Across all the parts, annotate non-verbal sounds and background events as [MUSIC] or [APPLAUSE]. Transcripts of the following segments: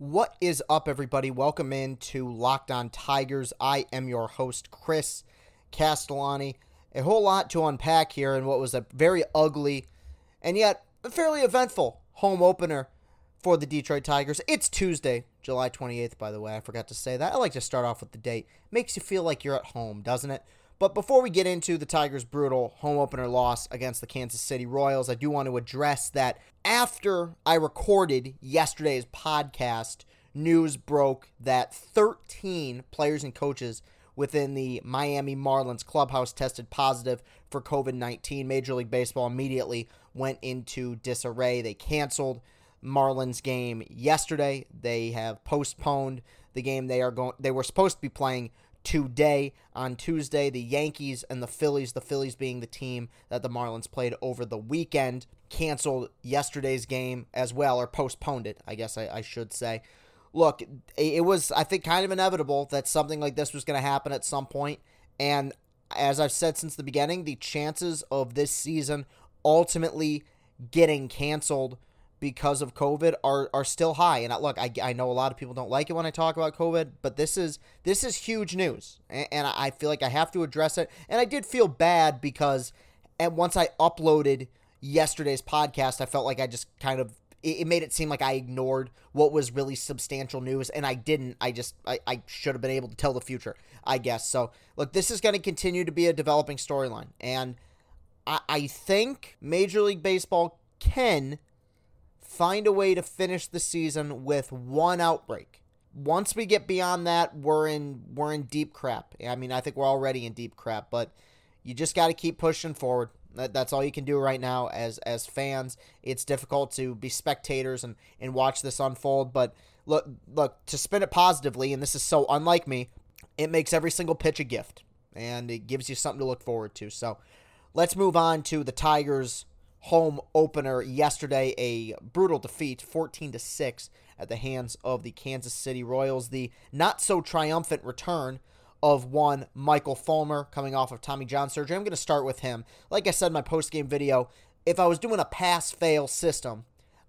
What is up, everybody? Welcome in to Locked On Tigers. I am your host, Chris Castellani. A whole lot to unpack here in what was a very ugly and yet fairly eventful home opener for the Detroit Tigers. It's Tuesday, July 28th, by the way. I forgot to say that. I like to start off with the date. Makes you feel like you're at home, doesn't it? But before we get into the Tigers' brutal home opener loss against the Kansas City Royals, I do want to address that after I recorded yesterday's podcast, news broke that 13 players and coaches within the Miami Marlins clubhouse tested positive for COVID 19. Major League Baseball immediately went into disarray. They canceled Marlins game yesterday. They have postponed the game they are going they were supposed to be playing today on Tuesday. The Yankees and the Phillies, the Phillies being the team that the Marlins played over the weekend, canceled yesterday's game as well, or postponed it, I guess I, I should say. Look, it was, I think, kind of inevitable that something like this was going to happen at some point. And as I've said since the beginning, the chances of this season ultimately getting canceled because of COVID are, are still high. And I, look, I, I know a lot of people don't like it when I talk about COVID, but this is this is huge news, and, and I feel like I have to address it. And I did feel bad because, and once I uploaded yesterday's podcast, I felt like I just kind of it, made it seem like I ignored what was really substantial news, and I didn't. I just I, I should have been able to tell the future, I guess. So look, this is going to continue to be a developing storyline, and I, I think Major League Baseball can find a way to finish the season with one outbreak. Once we get beyond that, we're in we're in deep crap. I mean, I think we're already in deep crap, but you just got to keep pushing forward. That, that's all you can do right now as as fans. It's difficult to be spectators and and watch this unfold, but look look to spin it positively, and this is so unlike me. It makes every single pitch a gift, and it gives you something to look forward to. So, let's move on to the Tigers home opener yesterday, a brutal defeat, 14 to 6 at the hands of the Kansas City Royals. The not so triumphant return of one Michael Fulmer coming off of Tommy John surgery. I'm going to start with him. Like I said in my post game video, if I was doing a pass fail system,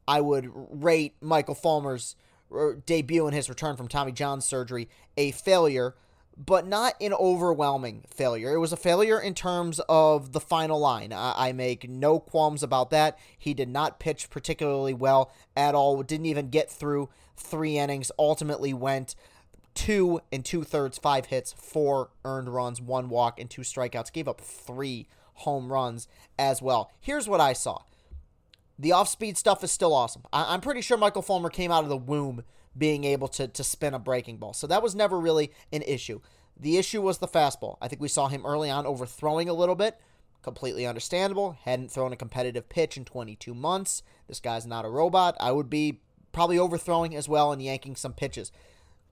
I would rate Michael Fulmer's uh, debut and his return from Tommy John surgery a failure but not an overwhelming failure. It was a failure in terms of the final line. I, I, make no qualms about that. He did not pitch particularly well at all, didn't even get through three innings, ultimately went two and two thirds, five hits, four earned runs, one walk, and two strikeouts. Gave up three home runs as well. Here's what I saw. The off speed stuff is still awesome. I- I'm pretty sure Michael Fulmer came out of the womb being able to, to spin a breaking ball. So that was never really an issue. The issue was the fastball. I think we saw him early on overthrowing a little bit. Completely understandable. Hadn't thrown a competitive pitch in 22 months. This guy's not a robot. I would be probably overthrowing as well and yanking some pitches.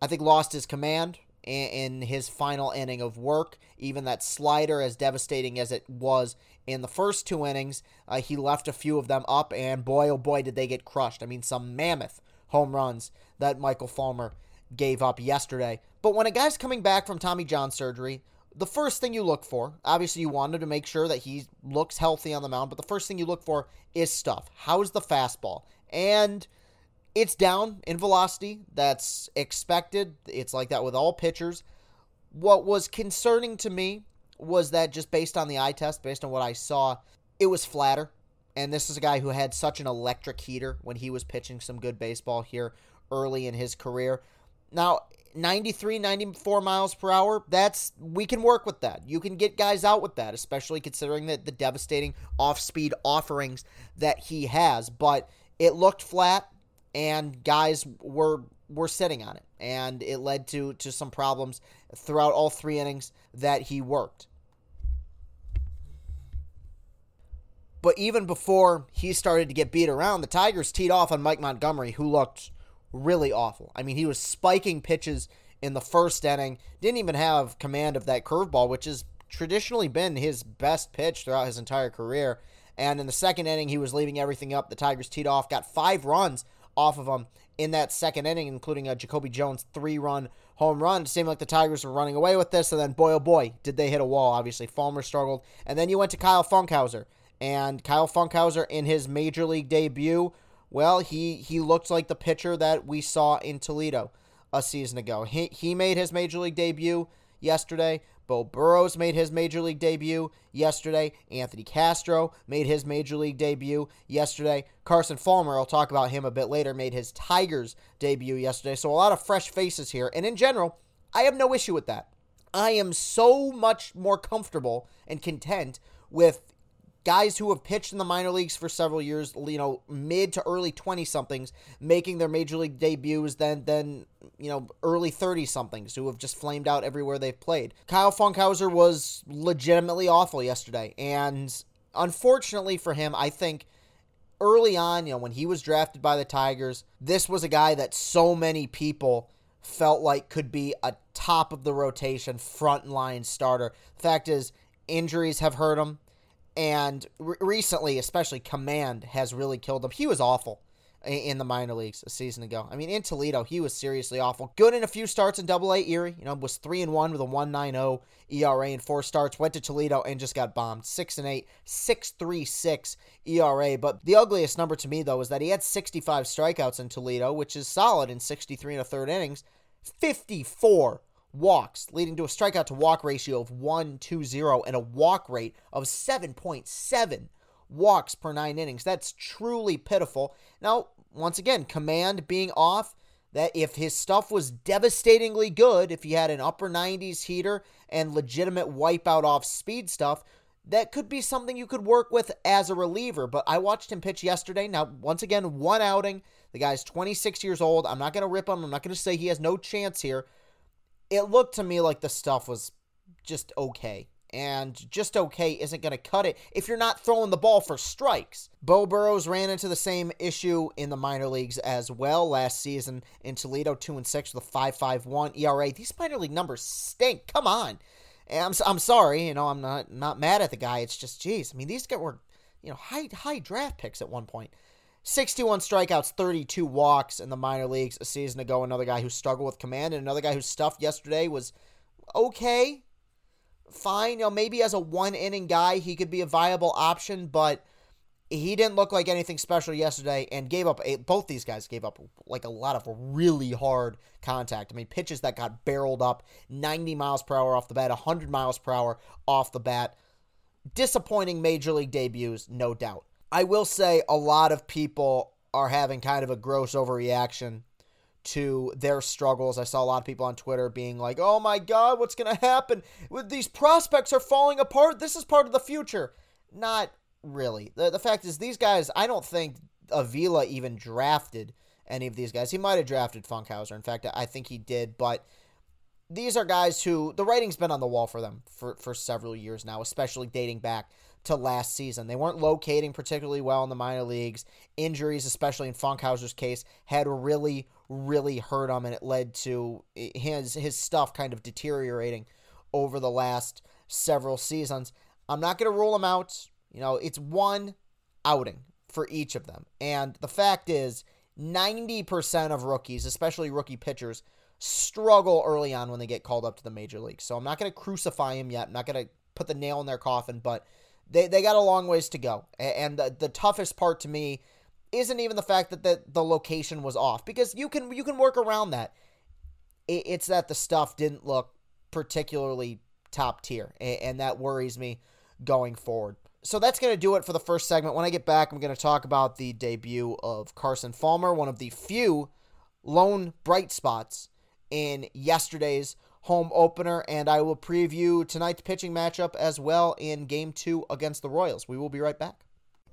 I think lost his command in his final inning of work. Even that slider, as devastating as it was in the first two innings, uh, he left a few of them up, and boy, oh boy, did they get crushed. I mean, some mammoth home runs that Michael Fulmer gave up yesterday. But when a guy's coming back from Tommy John surgery, the first thing you look for, obviously, you wanted to make sure that he looks healthy on the mound, but the first thing you look for is stuff. How's the fastball? And it's down in velocity. That's expected. It's like that with all pitchers. What was concerning to me was that just based on the eye test, based on what I saw, it was flatter. And this is a guy who had such an electric heater when he was pitching some good baseball here early in his career. Now, 93, 94 miles per hour, that's we can work with that. You can get guys out with that, especially considering that the devastating off-speed offerings that he has, but it looked flat and guys were were sitting on it and it led to to some problems throughout all three innings that he worked. But even before he started to get beat around, the Tigers teed off on Mike Montgomery, who looked really awful. I mean, he was spiking pitches in the first inning, didn't even have command of that curveball, which has traditionally been his best pitch throughout his entire career. And in the second inning, he was leaving everything up. The Tigers teed off, got five runs off of him in that second inning, including a Jacoby Jones three run home run. It seemed like the Tigers were running away with this, and then boy oh boy, did they hit a wall. Obviously, Fulmer struggled. And then you went to Kyle Funkhouser. And Kyle Funkhouser in his major league debut Well, he he looked like the pitcher that we saw in Toledo a season ago. He he made his major league debut yesterday. Beau Burrows made his major league debut yesterday. Anthony Castro made his major league debut yesterday. Carson Fulmer, I'll talk about him a bit later, made his Tigers debut yesterday. So a lot of fresh faces here. And in general, I have no issue with that. I am so much more comfortable and content with guys who have pitched in the minor leagues for several years, you know, mid to early 20 somethings making their major league debuts than than, you know, early 30 somethings who have just flamed out everywhere they've played. Kyle Funkhouser was legitimately awful yesterday and unfortunately for him, I think early on, you know, when he was drafted by the Tigers, this was a guy that so many people felt like could be a top of the rotation front line starter. The fact is, injuries have hurt him, and re- recently, especially command has really killed him. He was awful in the minor leagues a season ago. I mean, in Toledo, he was seriously awful. Good in a few starts in Double A Erie. You know, was three and one with a one nine oh zero ERA in four starts. Went to Toledo and just got bombed. Six and eight, six three six ERA. But the ugliest number to me though was that he had sixty five strikeouts in Toledo, which is solid in sixty three and a third innings. Fifty four walks, leading to a strikeout to walk ratio of 1.20 and a walk rate of 7.7 walks per nine innings. That's truly pitiful. Now, once again, command being off, that if his stuff was devastatingly good, if he had an upper 90s heater and legitimate wipeout off speed stuff, that could be something you could work with as a reliever. But I watched him pitch yesterday. Now, once again, one outing. The guy's 26 years old. I'm not going to rip him. I'm not going to say he has no chance here. It looked to me like the stuff was just okay and just okay isn't going to cut it if you're not throwing the ball for strikes. Beau Burrows ran into the same issue in the minor leagues as well last season in Toledo, 2 and 6 with a 5.51 ERA. These minor league numbers stink. Come on. I'm I'm sorry, you know, I'm not not mad at the guy. It's just geez. I mean, these guys were, you know, high high draft picks at one point. 61 strikeouts, 32 walks in the minor leagues a season ago. Another guy who struggled with command, and another guy whose stuff yesterday was okay fine. You know, maybe as a one inning guy, he could be a viable option, but he didn't look like anything special yesterday and gave up a, both these guys gave up like a lot of really hard contact. I mean, pitches that got barreled up 90 miles per hour off the bat, 100 miles per hour off the bat. Disappointing major league debuts, no doubt. I will say a lot of people are having kind of a gross overreaction to their struggles. I saw a lot of people on Twitter being like, "Oh my god, what's going to happen? These prospects are falling apart. This is part of the future." Not really. The, the fact is these guys, I don't think Avila even drafted any of these guys. He might have drafted Funkhouser. In fact, I think he did, but these are guys who the writing's been on the wall for them for, for several years now, especially dating back to last season. They weren't locating particularly well in the minor leagues. Injuries, especially in Funkhouser's case, had really, really hurt him, and it led to his his stuff kind of deteriorating over the last several seasons. I'm not going to rule him out. You know, it's one outing for each of them, and the fact is, 90% of rookies, especially rookie pitchers, struggle early on when they get called up to the major leagues. So I'm not going to crucify him yet. I'm not going to put the nail in their coffin, but they, they got a long ways to go. And the, the toughest part to me isn't even the fact that the, the location was off because you can you can work around that. It, it's that the stuff didn't look particularly top tier, and, and that worries me going forward. So that's going to do it for the first segment. When I get back, I'm going to talk about the debut of Carson Fulmer, one of the few lone bright spots in yesterday's home opener, and I will preview tonight's pitching matchup as well in game two against the Royals. We will be right back.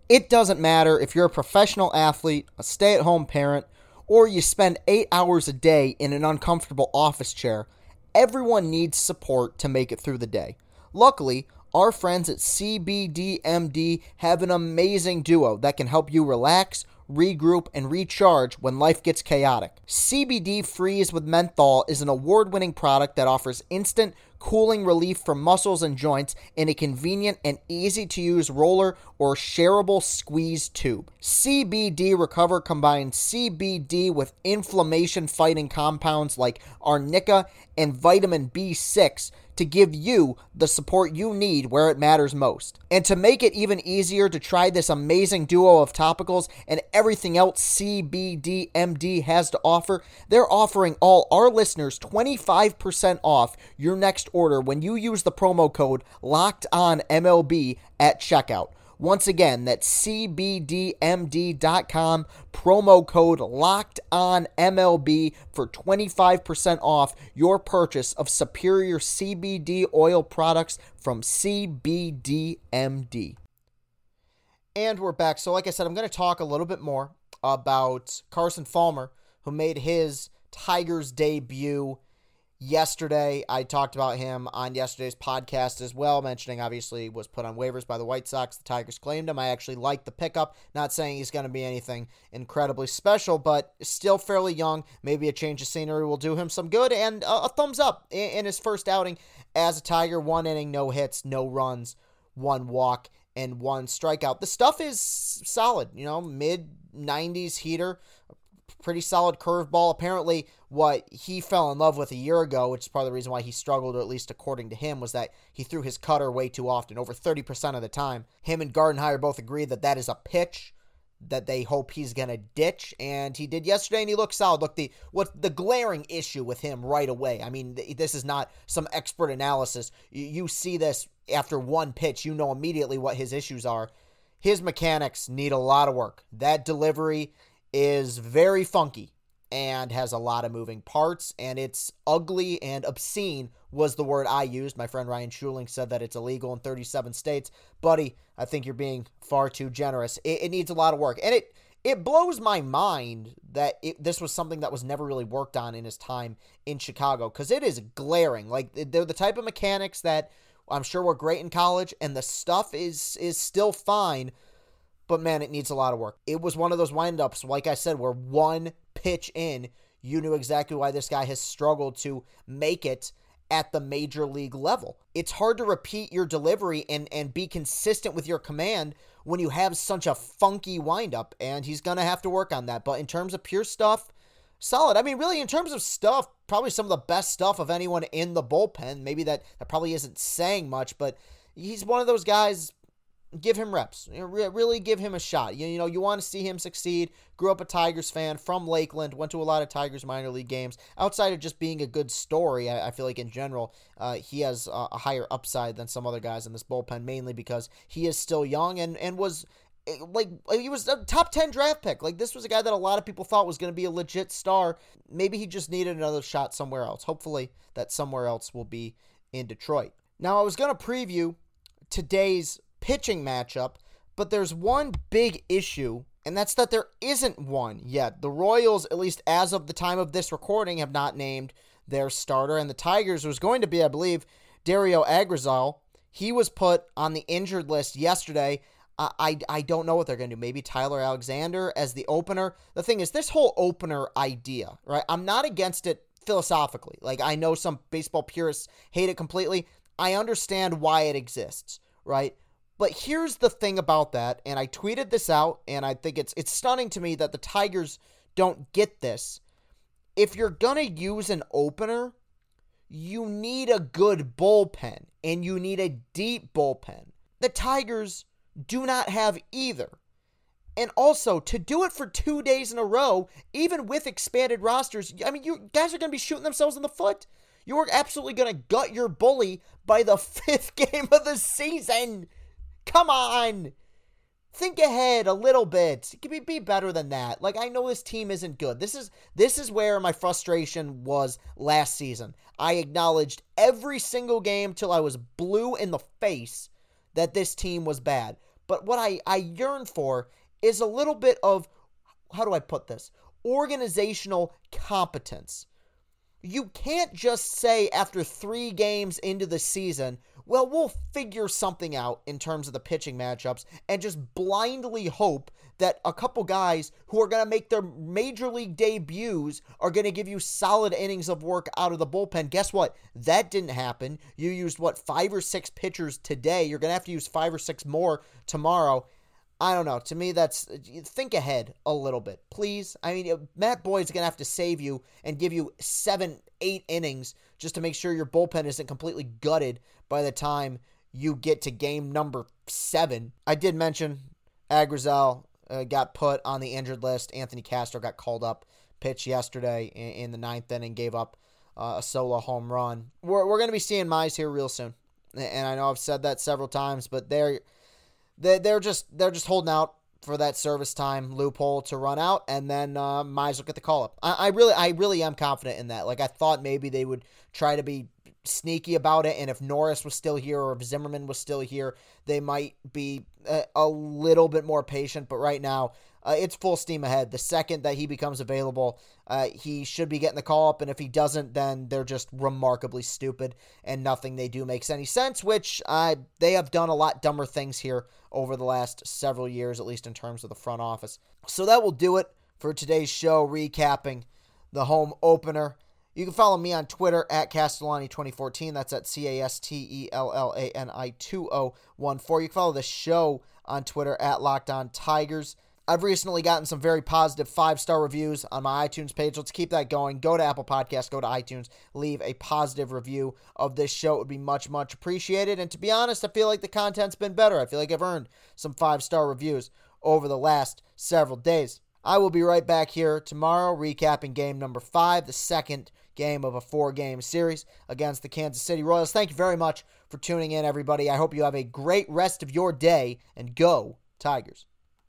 It doesn't matter if you're a professional athlete, a stay at home parent, or you spend eight hours a day in an uncomfortable office chair, everyone needs support to make it through the day. Luckily, our friends at CBDMD have an amazing duo that can help you relax regroup, and recharge when life gets chaotic. CBD Freeze with Menthol is an award winning product that offers instant cooling relief for muscles and joints in a convenient and easy to use roller or shareable squeeze tube. CBD Recover combines CBD with inflammation fighting compounds like arnica and vitamin B6 to give you the support you need where it matters most. And to make it even easier to try this amazing duo of topicals and everything else CBDMD has to offer, they're offering all our listeners 25% off your next order when you use the promo code locked on MLB at checkout. Once again, that's cbdmd.com, promo code locked on MLB for 25% off your purchase of superior CBD oil products from CBDMD. And we're back. So, like I said, I'm going to talk a little bit more about Carson Fulmer, who made his Tigers debut yesterday. I talked about him on yesterday's podcast as well, mentioning obviously was put on waivers by the White Sox. The Tigers claimed him. I actually like the pickup. Not saying he's going to be anything incredibly special, but still fairly young. Maybe a change of scenery will do him some good. And a, a thumbs up in, in his first outing as a Tiger. One inning, no hits, no runs, one walk, and one strikeout. The stuff is solid, you know, mid 90s heater pretty solid curveball. Apparently, what he fell in love with a year ago, which is part of the reason why he struggled, or at least according to him, was that he threw his cutter way too often, over 30% of the time. Him and Gardenhire both agree that that is a pitch that they hope he's gonna ditch, and he did yesterday, and he looked solid. Look, the what the glaring issue with him right away. I mean, this is not some expert analysis. You see this after one pitch, you know immediately what his issues are. His mechanics need a lot of work. That delivery is very funky and has a lot of moving parts and it's ugly and obscene was the word I used. My friend Ryan Schuling said that it's illegal in 37 states. Buddy, I think you're being far too generous. It, it needs a lot of work. And it it blows my mind that it, this was something that was never really worked on in his time in Chicago because it is glaring. Like they're the type of mechanics that I'm sure were great in college and the stuff is is still fine, but man, it needs a lot of work. It was one of those windups, like I said, where one pitch in, you knew exactly why this guy has struggled to make it at the major league level. It's hard to repeat your delivery and, and be consistent with your command when you have such a funky windup, and he's going to have to work on that. But in terms of pure stuff, solid. I mean, really, in terms of stuff, probably some of the best stuff of anyone in the bullpen. Maybe that, that probably isn't saying much, but he's one of those guys give him reps. You know, really give him a shot. You, you know, you want to see him succeed. Grew up a Tigers fan from Lakeland. Went to a lot of Tigers minor league games. Outside of just being a good story, I, I feel like in general, uh, he has a, a higher upside than some other guys in this bullpen, mainly because he is still young and and was eh, like he was a top 10 draft pick. Like this was a guy that a lot of people thought was going to be a legit star. Maybe he just needed another shot somewhere else. Hopefully that somewhere else will be in Detroit. Now I was going to preview today's pitching matchup, but there's one big issue, and that's that there isn't one yet. The Royals, at least as of the time of this recording, have not named their starter, and the Tigers was going to be, I believe, Dario Agrazal. He was put on the injured list yesterday. I, I, I don't know what they're going to do. Maybe Tyler Alexander as the opener. The thing is, this whole opener idea, right? I'm not against it philosophically. Like, I know some baseball purists hate it completely. I understand why it exists, right? But here's the thing about that, and I tweeted this out, and I think it's it's stunning to me that the Tigers don't get this. If you're gonna use an opener, you need a good bullpen, and you need a deep bullpen. The Tigers do not have either. And also, to do it for two days in a row, even with expanded rosters, I mean, you guys are going to be shooting themselves in the foot. You are absolutely going to gut your bully by the [LAUGHS] fifth game of the season. Come on. Think ahead a little bit. It Be, be better than that. Like I know this team isn't good. This is this is where my frustration was last season. I acknowledged every single game till I was blue in the face that this team was bad. But what I, I yearn for is a little bit of how do I put this? Organizational competence. You can't just say after three games into the season, well, we'll figure something out in terms of the pitching matchups and just blindly hope that a couple guys who are going to make their major league debuts are going to give you solid innings of work out of the bullpen. Guess what? That didn't happen. You used, what, five or six pitchers today. You're going to have to use five or six more tomorrow. I don't know. To me, that's think ahead a little bit, please. I mean, Matt Boyd's gonna have to save you and give you seven, eight innings just to make sure your bullpen isn't completely gutted by the time you get to game number seven. I did mention Agrazal uh, got put on the injured list. Anthony Castro got called up, pitched yesterday in, in the ninth inning, gave up uh, a solo home run. We're, we're to be seeing Mize here real soon, and I know I've said that several times, but they're they they're just they're just holding out for that service time loophole to run out, and then uh, as well get the call up. I, I really I really am confident in that. Like I thought maybe they would try to be sneaky about it, and if Norris was still here or if Zimmermann was still here, they might be a, a little bit more patient. But right now, uh, it's full steam ahead. The second that he becomes available, uh, he should be getting the call up, and if he doesn't, then they're just remarkably stupid, and nothing they do makes any sense. Which uh, they have done a lot dumber things here over the last several years, at least in terms of the front office. So that will do it for today's show, recapping the home opener. You can follow me on Twitter at Castellani2014. That's at C A S T E L L A N I 2014. You can follow the show on Twitter at Locked On Tigers. I've recently gotten some very positive five star reviews on my iTunes page. Let's keep that going. Go to Apple Podcasts, go to iTunes, leave a positive review of this show. It would be much, much appreciated. And to be honest, I feel like the content's been better. I feel like I've earned some five star reviews over the last several days. I will be right back here tomorrow, recapping game number five, the second game of a four game series against the Kansas City Royals. Thank you very much for tuning in, everybody. I hope you have a great rest of your day and go, Tigers.